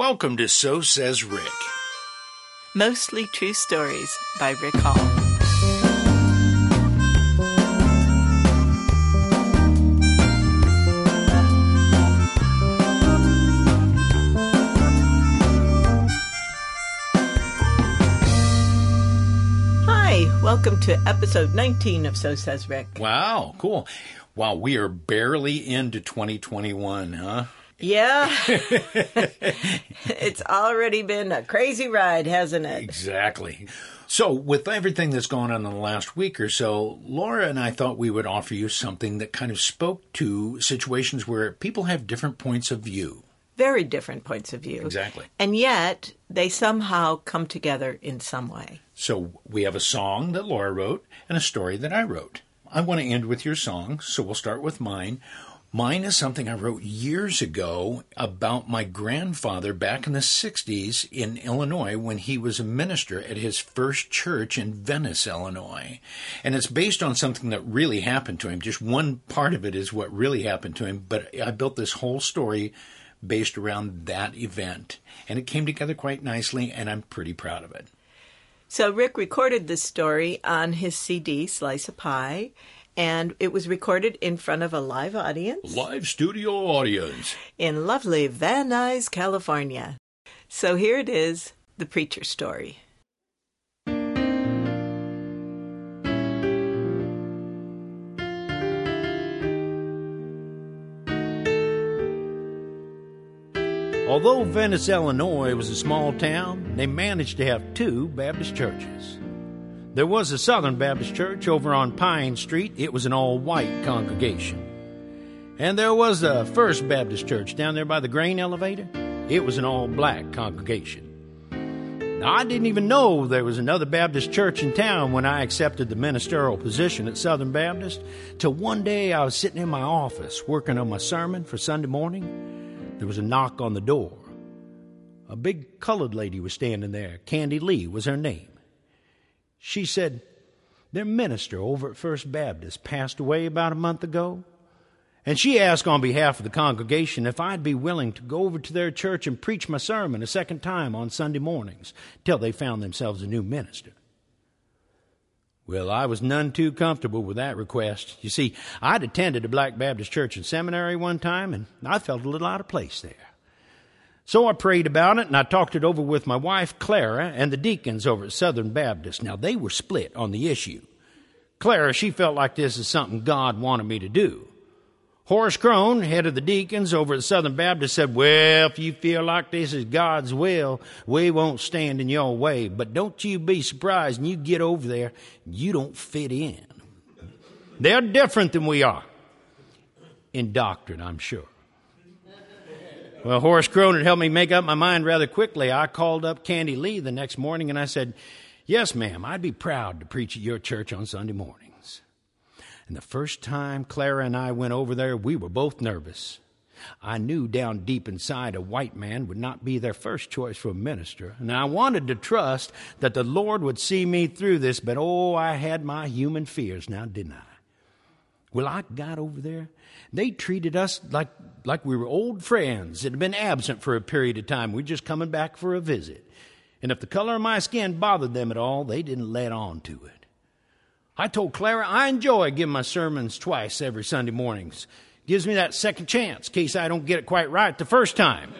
Welcome to So Says Rick. Mostly True Stories by Rick Hall. Hi, welcome to episode 19 of So Says Rick. Wow, cool. Wow, we are barely into 2021, huh? Yeah. it's already been a crazy ride, hasn't it? Exactly. So, with everything that's gone on in the last week or so, Laura and I thought we would offer you something that kind of spoke to situations where people have different points of view. Very different points of view. Exactly. And yet, they somehow come together in some way. So, we have a song that Laura wrote and a story that I wrote. I want to end with your song, so we'll start with mine. Mine is something I wrote years ago about my grandfather back in the 60s in Illinois when he was a minister at his first church in Venice, Illinois. And it's based on something that really happened to him. Just one part of it is what really happened to him, but I built this whole story based around that event. And it came together quite nicely, and I'm pretty proud of it. So, Rick recorded this story on his CD, Slice of Pie, and it was recorded in front of a live audience Live studio audience. in lovely Van Nuys, California. So, here it is the preacher story. Although Venice, Illinois was a small town, they managed to have two Baptist churches. There was a Southern Baptist church over on Pine Street. It was an all white congregation. And there was the First Baptist church down there by the grain elevator. It was an all black congregation. Now, I didn't even know there was another Baptist church in town when I accepted the ministerial position at Southern Baptist, till one day I was sitting in my office working on my sermon for Sunday morning. There was a knock on the door. A big colored lady was standing there. Candy Lee was her name. She said, Their minister over at First Baptist passed away about a month ago. And she asked on behalf of the congregation if I'd be willing to go over to their church and preach my sermon a second time on Sunday mornings till they found themselves a new minister. Well, I was none too comfortable with that request. You see, I'd attended a Black Baptist church and seminary one time, and I felt a little out of place there. So I prayed about it, and I talked it over with my wife, Clara, and the deacons over at Southern Baptist. Now, they were split on the issue. Clara, she felt like this is something God wanted me to do. Horace Crone, head of the deacons over at Southern Baptist, said, Well, if you feel like this is God's will, we won't stand in your way. But don't you be surprised when you get over there, you don't fit in. They're different than we are. In doctrine, I'm sure. Well, Horace Cronin helped me make up my mind rather quickly. I called up Candy Lee the next morning and I said, Yes, ma'am, I'd be proud to preach at your church on Sunday mornings. And the first time Clara and I went over there, we were both nervous. I knew down deep inside a white man would not be their first choice for a minister, and I wanted to trust that the Lord would see me through this, but oh, I had my human fears now, didn't I? Well, I got over there. They treated us like, like we were old friends that had been absent for a period of time. We're just coming back for a visit. And if the color of my skin bothered them at all, they didn't let on to it. I told Clara I enjoy giving my sermons twice every Sunday mornings. Gives me that second chance in case I don't get it quite right the first time.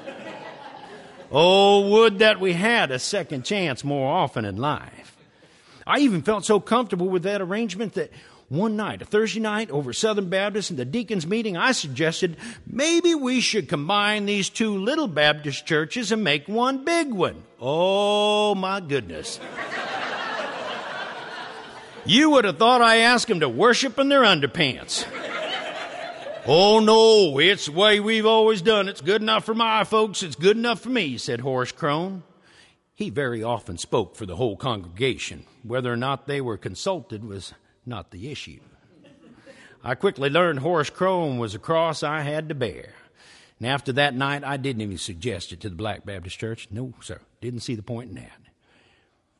oh, would that we had a second chance more often in life. I even felt so comfortable with that arrangement that one night, a Thursday night over Southern Baptist in the deacons meeting, I suggested maybe we should combine these two little Baptist churches and make one big one. Oh my goodness. You would have thought I asked them to worship in their underpants. oh no, it's the way we've always done. It's good enough for my folks. It's good enough for me, said Horace Crone. He very often spoke for the whole congregation. Whether or not they were consulted was not the issue. I quickly learned Horace Crone was a cross I had to bear. And after that night, I didn't even suggest it to the Black Baptist Church. No, sir. Didn't see the point in that.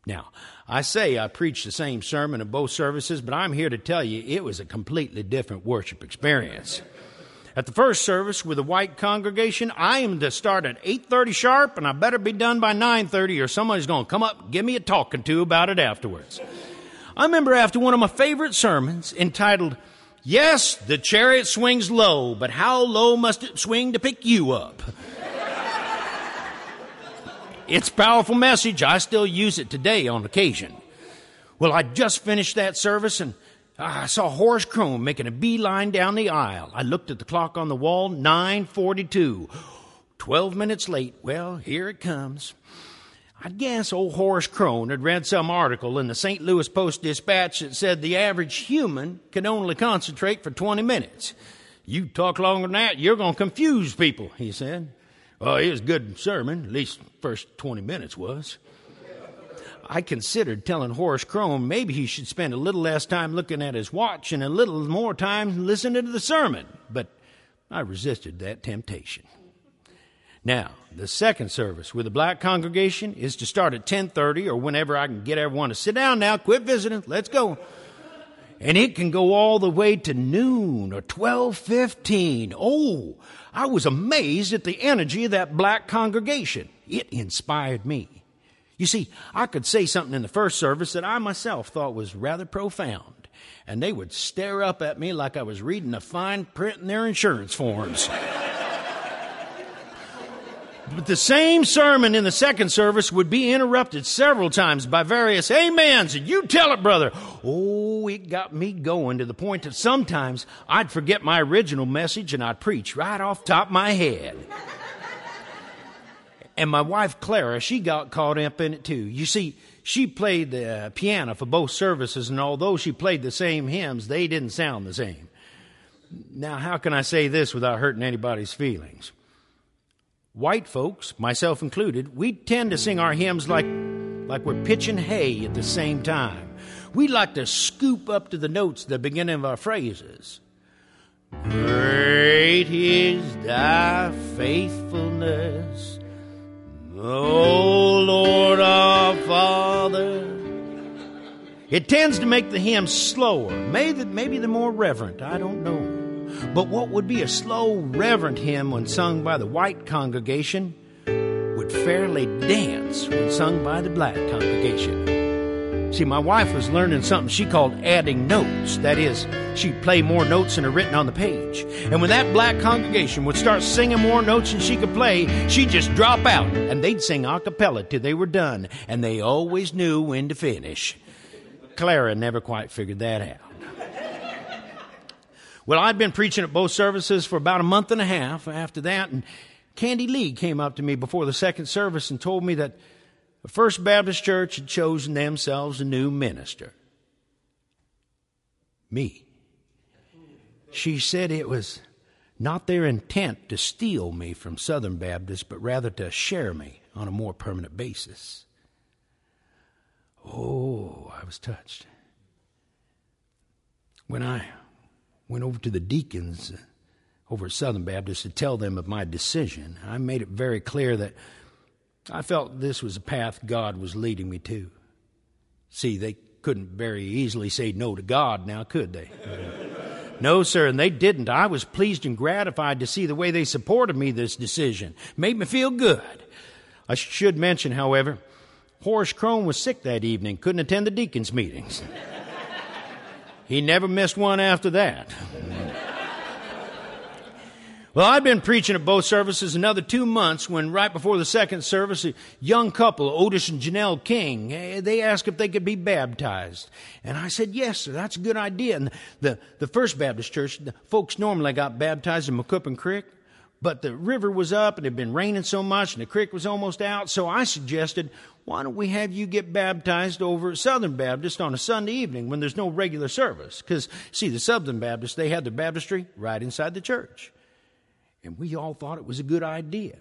Now, I say I preached the same sermon in both services, but I'm here to tell you it was a completely different worship experience. At the first service with the white congregation, I am to start at 8:30 sharp and I better be done by 9:30 or somebody's going to come up and give me a talking to about it afterwards. I remember after one of my favorite sermons entitled Yes, the chariot swings low, but how low must it swing to pick you up? it's a powerful message. I still use it today on occasion. Well, I just finished that service and ah, I saw Horace Crone making a beeline down the aisle. I looked at the clock on the wall, 942. Twelve minutes late. Well, here it comes. I guess old Horace Crone had read some article in the St. Louis Post Dispatch that said the average human can only concentrate for 20 minutes. You talk longer than that, you're going to confuse people, he said. Well, it was a good sermon, at least first 20 minutes was. I considered telling Horace Crone maybe he should spend a little less time looking at his watch and a little more time listening to the sermon, but I resisted that temptation. Now, the second service with the black congregation is to start at 10:30 or whenever I can get everyone to sit down now, quit visiting, let's go. And it can go all the way to noon or 12:15. Oh, I was amazed at the energy of that black congregation. It inspired me. You see, I could say something in the first service that I myself thought was rather profound, and they would stare up at me like I was reading the fine print in their insurance forms. But the same sermon in the second service would be interrupted several times by various amens, and you tell it, brother. Oh, it got me going to the point that sometimes I'd forget my original message and I'd preach right off top of my head. And my wife, Clara, she got caught up in it too. You see, she played the piano for both services, and although she played the same hymns, they didn't sound the same. Now, how can I say this without hurting anybody's feelings? White folks, myself included, we tend to sing our hymns like, like we're pitching hay at the same time. We like to scoop up to the notes the beginning of our phrases. Great is thy faithfulness. Oh Lord our Father. It tends to make the hymn slower. Maybe, maybe the more reverent. I don't know. But what would be a slow, reverent hymn when sung by the white congregation would fairly dance when sung by the black congregation. See, my wife was learning something she called adding notes. That is, she'd play more notes than are written on the page. And when that black congregation would start singing more notes than she could play, she'd just drop out and they'd sing a cappella till they were done. And they always knew when to finish. Clara never quite figured that out. Well, I'd been preaching at both services for about a month and a half after that, and Candy Lee came up to me before the second service and told me that the First Baptist Church had chosen themselves a new minister. Me. She said it was not their intent to steal me from Southern Baptists, but rather to share me on a more permanent basis. Oh, I was touched. When I went over to the deacons over at Southern Baptist to tell them of my decision, I made it very clear that I felt this was a path God was leading me to. See, they couldn't very easily say no to God now, could they? no, sir, and they didn't. I was pleased and gratified to see the way they supported me this decision. Made me feel good. I should mention, however, Horace Crone was sick that evening, couldn't attend the deacons' meetings. he never missed one after that. Well, I'd been preaching at both services another two months when, right before the second service, a young couple, Otis and Janelle King, eh, they asked if they could be baptized. And I said, yes, sir, that's a good idea. And the, the First Baptist Church, the folks normally got baptized in Macoupin Creek, but the river was up and it had been raining so much and the creek was almost out. So I suggested, why don't we have you get baptized over at Southern Baptist on a Sunday evening when there's no regular service? Because, see, the Southern Baptists, they had their baptistry right inside the church. And we all thought it was a good idea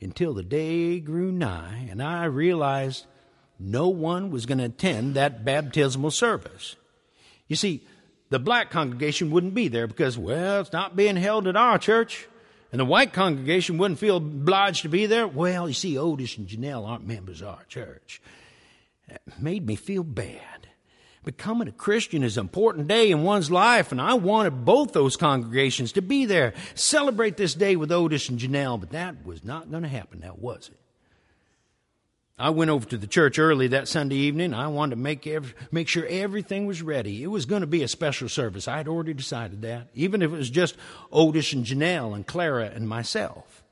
until the day grew nigh and I realized no one was going to attend that baptismal service. You see, the black congregation wouldn't be there because, well, it's not being held at our church. And the white congregation wouldn't feel obliged to be there. Well, you see, Otis and Janelle aren't members of our church. It made me feel bad. Becoming a Christian is an important day in one's life, and I wanted both those congregations to be there, celebrate this day with Otis and Janelle, but that was not going to happen, now was it? I went over to the church early that Sunday evening. I wanted to make every, make sure everything was ready. It was going to be a special service. I had already decided that, even if it was just Otis and Janelle and Clara and myself.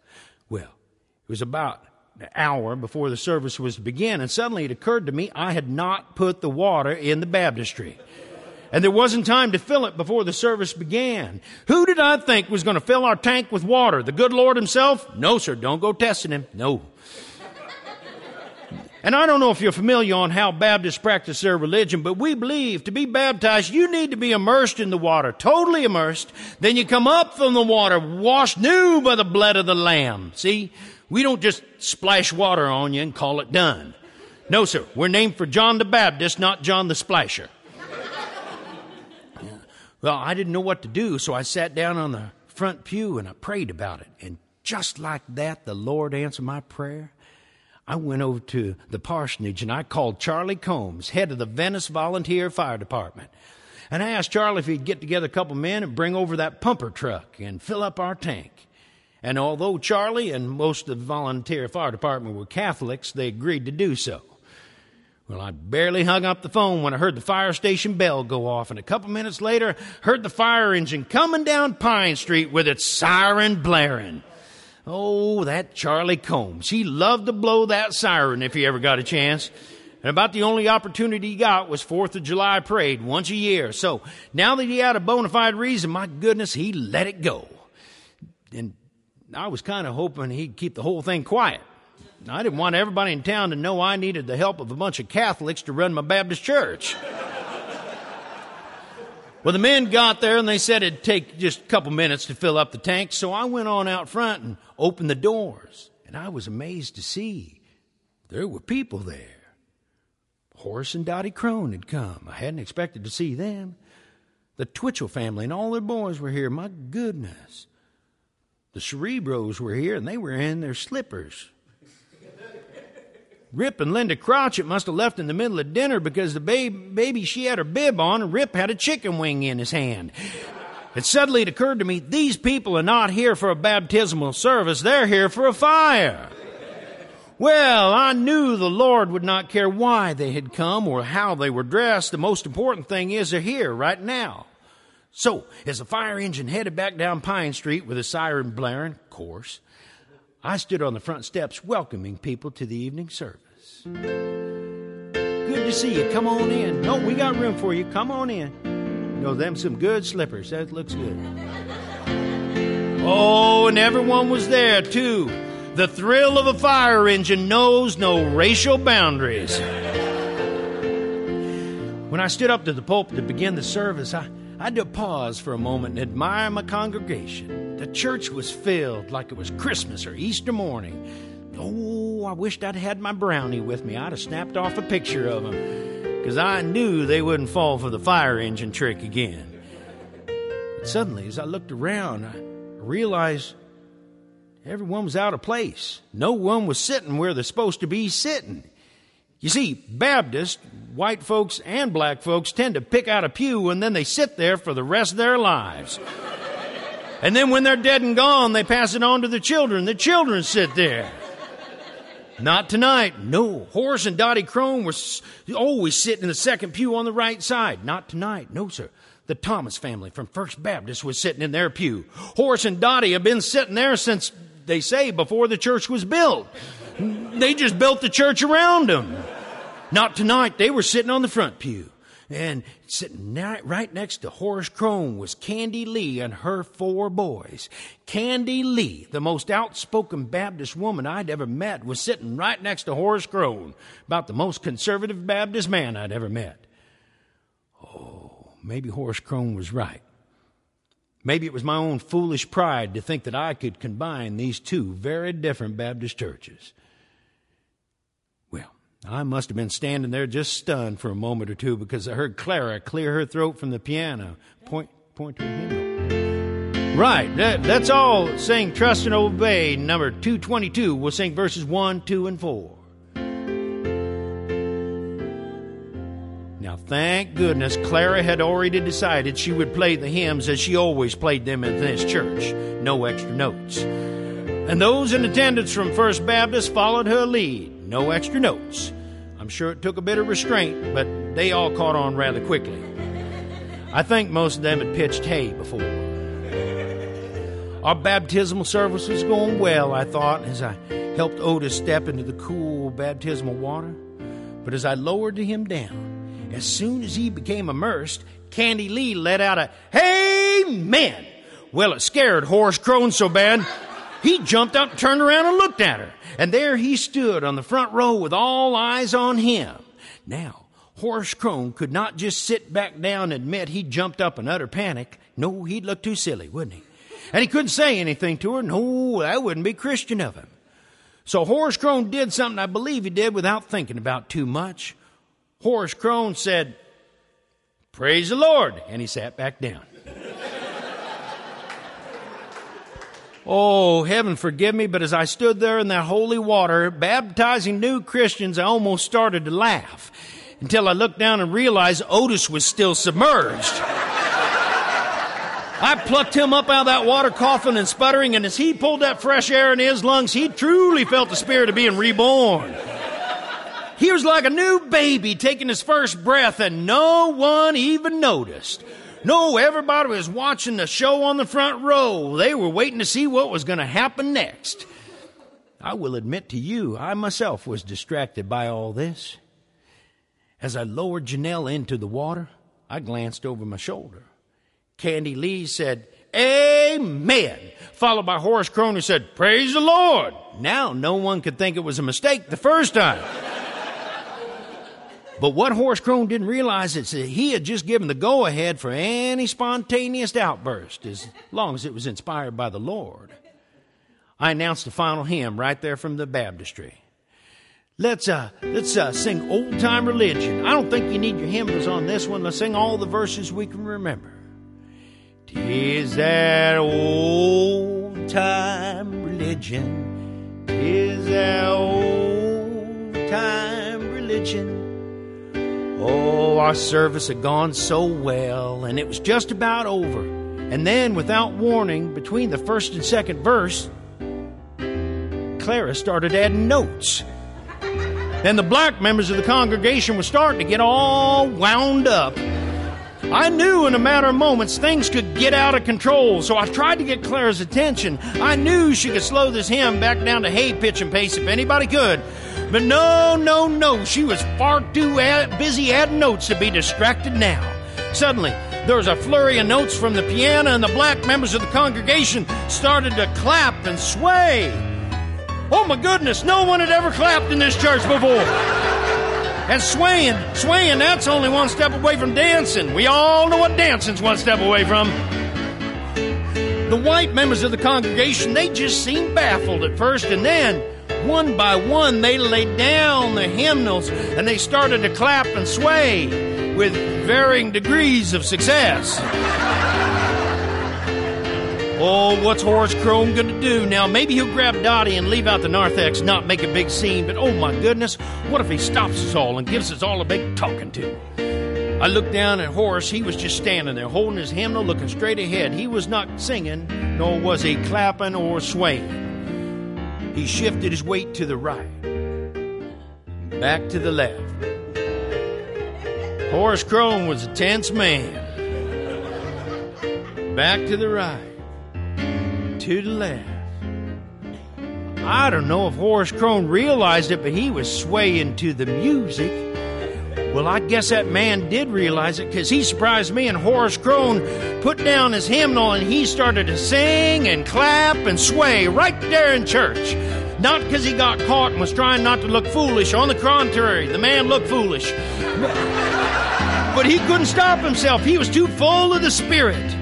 Well, it was about an hour before the service was to begin, and suddenly it occurred to me I had not put the water in the baptistry. And there wasn't time to fill it before the service began. Who did I think was going to fill our tank with water? The good Lord Himself? No, sir. Don't go testing Him. No. And I don't know if you're familiar on how Baptists practice their religion, but we believe to be baptized, you need to be immersed in the water, totally immersed. Then you come up from the water, washed new by the blood of the Lamb. See? We don't just splash water on you and call it done. No, sir. We're named for John the Baptist, not John the Splasher. Well, I didn't know what to do, so I sat down on the front pew and I prayed about it. And just like that, the Lord answered my prayer. I went over to the parsonage and I called Charlie Combs, head of the Venice Volunteer Fire Department. And I asked Charlie if he'd get together a couple men and bring over that pumper truck and fill up our tank. And although Charlie and most of the volunteer fire department were Catholics, they agreed to do so. Well, I barely hung up the phone when I heard the fire station bell go off, and a couple minutes later, heard the fire engine coming down Pine Street with its siren blaring. Oh, that Charlie Combs. He loved to blow that siren if he ever got a chance. And about the only opportunity he got was Fourth of July parade once a year. So now that he had a bona fide reason, my goodness, he let it go. And I was kind of hoping he'd keep the whole thing quiet. I didn't want everybody in town to know I needed the help of a bunch of Catholics to run my Baptist church. Well, the men got there and they said it'd take just a couple minutes to fill up the tank, so I went on out front and opened the doors. And I was amazed to see there were people there. Horace and Dottie Crone had come. I hadn't expected to see them. The Twitchell family and all their boys were here. My goodness. The Cerebros were here and they were in their slippers. Rip and Linda Crotchet must have left in the middle of dinner because the babe, baby she had her bib on and Rip had a chicken wing in his hand. It suddenly occurred to me these people are not here for a baptismal service, they're here for a fire. Well, I knew the Lord would not care why they had come or how they were dressed. The most important thing is they're here right now. So, as the fire engine headed back down Pine Street with a siren blaring, of course, I stood on the front steps welcoming people to the evening service. Good to see you. Come on in. No, we got room for you. Come on in. Know, them some good slippers. That looks good. Oh, and everyone was there, too. The thrill of a fire engine knows no racial boundaries. When I stood up to the pulpit to begin the service, I, I had to pause for a moment and admire my congregation. The church was filled like it was Christmas or Easter morning. Oh, I wished I'd had my brownie with me. I'd have snapped off a picture of them because I knew they wouldn't fall for the fire engine trick again. But suddenly, as I looked around, I realized everyone was out of place. No one was sitting where they're supposed to be sitting. You see, Baptists, white folks and black folks, tend to pick out a pew and then they sit there for the rest of their lives. and then when they're dead and gone, they pass it on to the children. The children sit there. Not tonight. No. Horace and Dottie Crone were always sitting in the second pew on the right side. Not tonight. No, sir. The Thomas family from First Baptist was sitting in their pew. Horace and Dottie have been sitting there since, they say, before the church was built. They just built the church around them. Not tonight. They were sitting on the front pew. And sitting right next to Horace Crone was Candy Lee and her four boys. Candy Lee, the most outspoken Baptist woman I'd ever met, was sitting right next to Horace Crone, about the most conservative Baptist man I'd ever met. Oh, maybe Horace Crone was right. Maybe it was my own foolish pride to think that I could combine these two very different Baptist churches. I must have been standing there just stunned for a moment or two because I heard Clara clear her throat from the piano. Point, point to her hymnal. Right, that, that's all. Sing Trust and Obey, number 222. We'll sing verses 1, 2, and 4. Now, Now, thank goodness Clara had already decided she would play the hymns as she always played them in this church. No extra notes. And those in attendance from First Baptist followed her lead. No extra notes. I'm sure it took a bit of restraint, but they all caught on rather quickly. I think most of them had pitched hay before. Our baptismal service was going well, I thought, as I helped Otis step into the cool baptismal water. But as I lowered him down, as soon as he became immersed, Candy Lee let out a Amen. Well, it scared Horace Crone so bad, he jumped up, turned around, and looked at her. And there he stood on the front row with all eyes on him. Now, Horace Crone could not just sit back down and admit he jumped up in utter panic. No, he'd look too silly, wouldn't he? And he couldn't say anything to her. No, that wouldn't be Christian of him. So Horace Crone did something I believe he did without thinking about too much. Horace Crone said, Praise the Lord. And he sat back down. Oh, heaven forgive me, but as I stood there in that holy water, baptizing new Christians, I almost started to laugh until I looked down and realized Otis was still submerged. I plucked him up out of that water coughing and sputtering, and as he pulled that fresh air in his lungs, he truly felt the spirit of being reborn. He was like a new baby taking his first breath, and no one even noticed. No, everybody was watching the show on the front row. They were waiting to see what was going to happen next. I will admit to you, I myself was distracted by all this. As I lowered Janelle into the water, I glanced over my shoulder. Candy Lee said, Amen, followed by Horace Crone who said, Praise the Lord. Now no one could think it was a mistake the first time. But what Horace Crone didn't realize is that he had just given the go ahead for any spontaneous outburst as long as it was inspired by the Lord. I announced the final hymn right there from the baptistry. Let's uh let's uh sing old time religion. I don't think you need your hymnals on this one. Let's sing all the verses we can remember. Tis that old time religion. Tis that old time religion. Our service had gone so well, and it was just about over. And then, without warning, between the first and second verse, Clara started adding notes. And the black members of the congregation were starting to get all wound up. I knew in a matter of moments things could get out of control, so I tried to get Clara's attention. I knew she could slow this hymn back down to hay pitch and pace if anybody could. But no, no, no, she was far too ad- busy adding notes to be distracted now. Suddenly, there was a flurry of notes from the piano, and the black members of the congregation started to clap and sway. Oh my goodness, no one had ever clapped in this church before. And swaying, swaying, that's only one step away from dancing. We all know what dancing's one step away from. The white members of the congregation, they just seemed baffled at first, and then, one by one, they laid down their hymnals and they started to clap and sway with varying degrees of success. Oh, what's Horace Crone going to do now? Maybe he'll grab Dottie and leave out the narthex, not make a big scene, but oh my goodness, what if he stops us all and gives us all a big talking to? I looked down at Horace. He was just standing there, holding his hymnal, looking straight ahead. He was not singing, nor was he clapping or swaying. He shifted his weight to the right, back to the left. Horace Crone was a tense man. Back to the right to the left. I don't know if Horace Crone realized it, but he was swaying to the music. Well, I guess that man did realize it because he surprised me and Horace Crone put down his hymnal and he started to sing and clap and sway right there in church. Not because he got caught and was trying not to look foolish. On the contrary, the man looked foolish. But he couldn't stop himself. He was too full of the Spirit.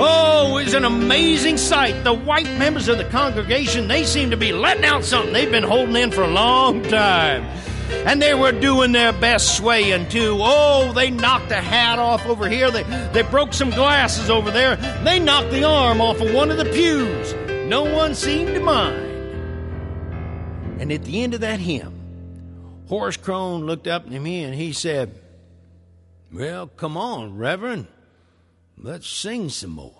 Oh, it was an amazing sight. The white members of the congregation, they seemed to be letting out something they've been holding in for a long time. And they were doing their best swaying too. Oh, they knocked a hat off over here. They, they broke some glasses over there. They knocked the arm off of one of the pews. No one seemed to mind. And at the end of that hymn, Horace Crone looked up at me and he said, Well, come on, Reverend. Let's sing some more.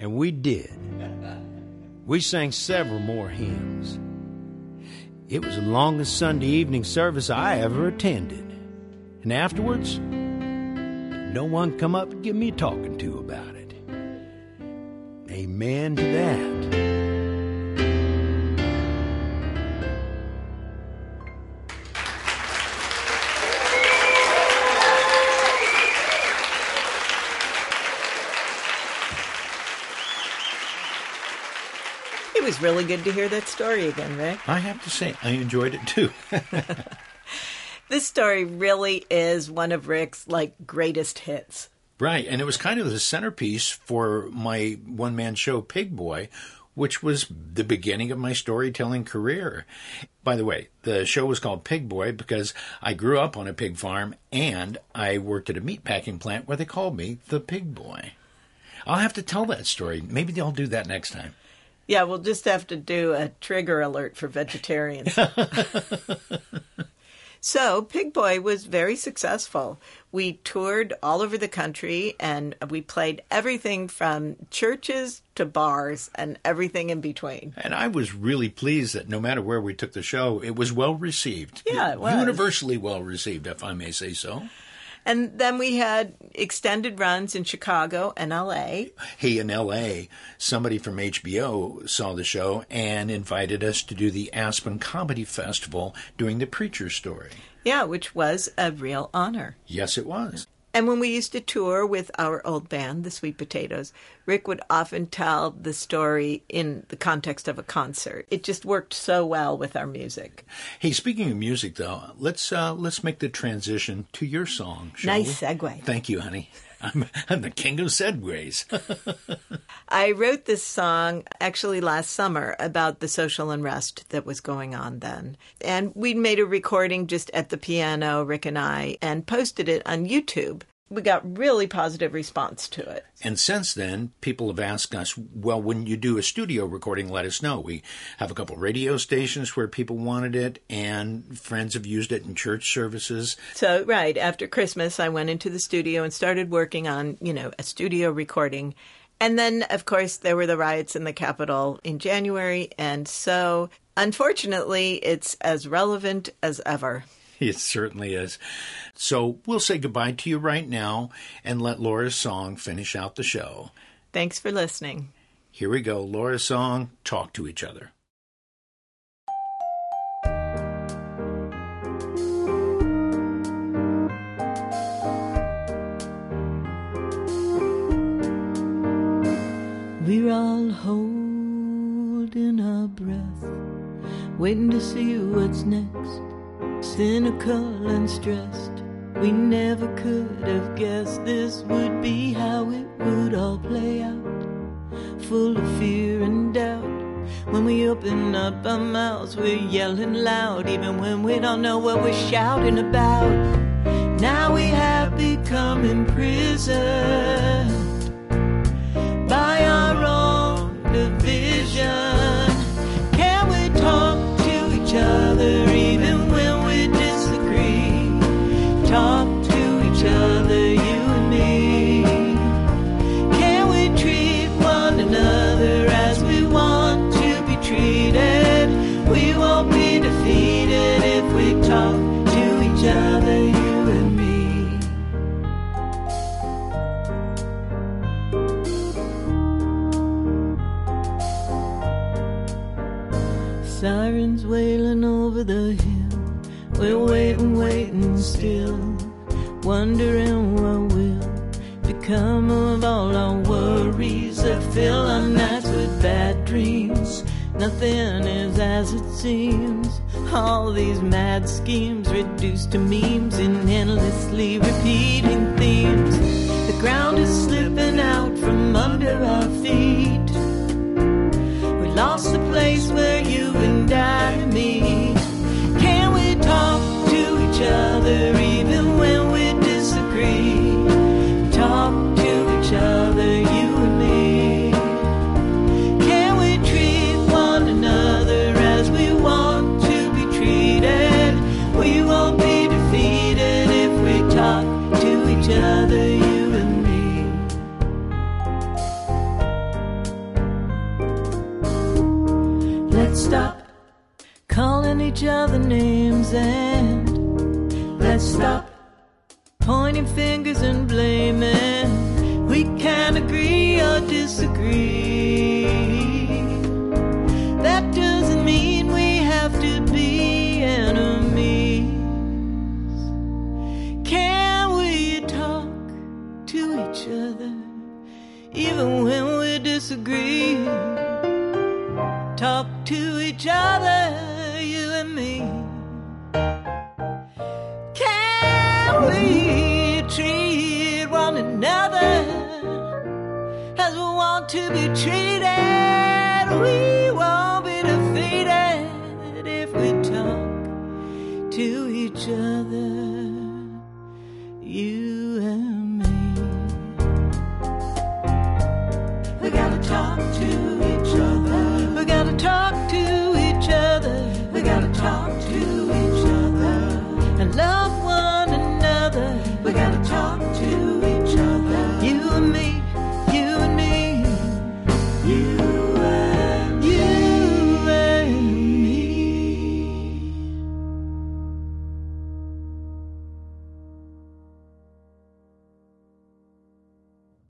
And we did. We sang several more hymns. It was the longest Sunday evening service I ever attended. And afterwards, no one come up and give me talking to about it. Amen to that. Was really good to hear that story again, Rick. I have to say, I enjoyed it too. This story really is one of Rick's like greatest hits. right. And it was kind of the centerpiece for my one man show, Pig Boy, which was the beginning of my storytelling career. By the way, the show was called Pig Boy because I grew up on a pig farm and I worked at a meatpacking plant where they called me the Pig Boy. I'll have to tell that story. Maybe they'll do that next time. Yeah, we'll just have to do a trigger alert for vegetarians. so, Pig Boy was very successful. We toured all over the country and we played everything from churches to bars and everything in between. And I was really pleased that no matter where we took the show, it was well received. Yeah, it was. Universally well received, if I may say so. And then we had extended runs in Chicago and LA. Hey, in LA, somebody from HBO saw the show and invited us to do the Aspen Comedy Festival doing the Preacher Story. Yeah, which was a real honor. Yes, it was. And when we used to tour with our old band, the Sweet Potatoes, Rick would often tell the story in the context of a concert. It just worked so well with our music. Hey, speaking of music, though, let's uh, let's make the transition to your song. shall Nice we? segue. Thank you, honey. I'm, I'm the king of segues. I wrote this song actually last summer about the social unrest that was going on then. And we made a recording just at the piano, Rick and I, and posted it on YouTube. We got really positive response to it. And since then, people have asked us, well, when you do a studio recording, let us know. We have a couple radio stations where people wanted it, and friends have used it in church services. So, right after Christmas, I went into the studio and started working on, you know, a studio recording. And then, of course, there were the riots in the Capitol in January. And so, unfortunately, it's as relevant as ever. It certainly is. So we'll say goodbye to you right now and let Laura's song finish out the show. Thanks for listening. Here we go. Laura's song, Talk to Each Other. We're all holding our breath, waiting to see what's next. Cynical and stressed, we never could have guessed this would be how it would all play out. Full of fear and doubt. When we open up our mouths, we're yelling loud, even when we don't know what we're shouting about. Now we have become imprisoned by our own division. Can we talk to each other Sirens wailing over the hill. We're waiting, waiting still. Wondering what will become of all our worries that fill our nights with bad dreams. Nothing is as it seems. All these mad schemes reduced to memes and endlessly repeating themes. The ground is slipping out from under our feet. Each other we treat one another as we want to be treated. We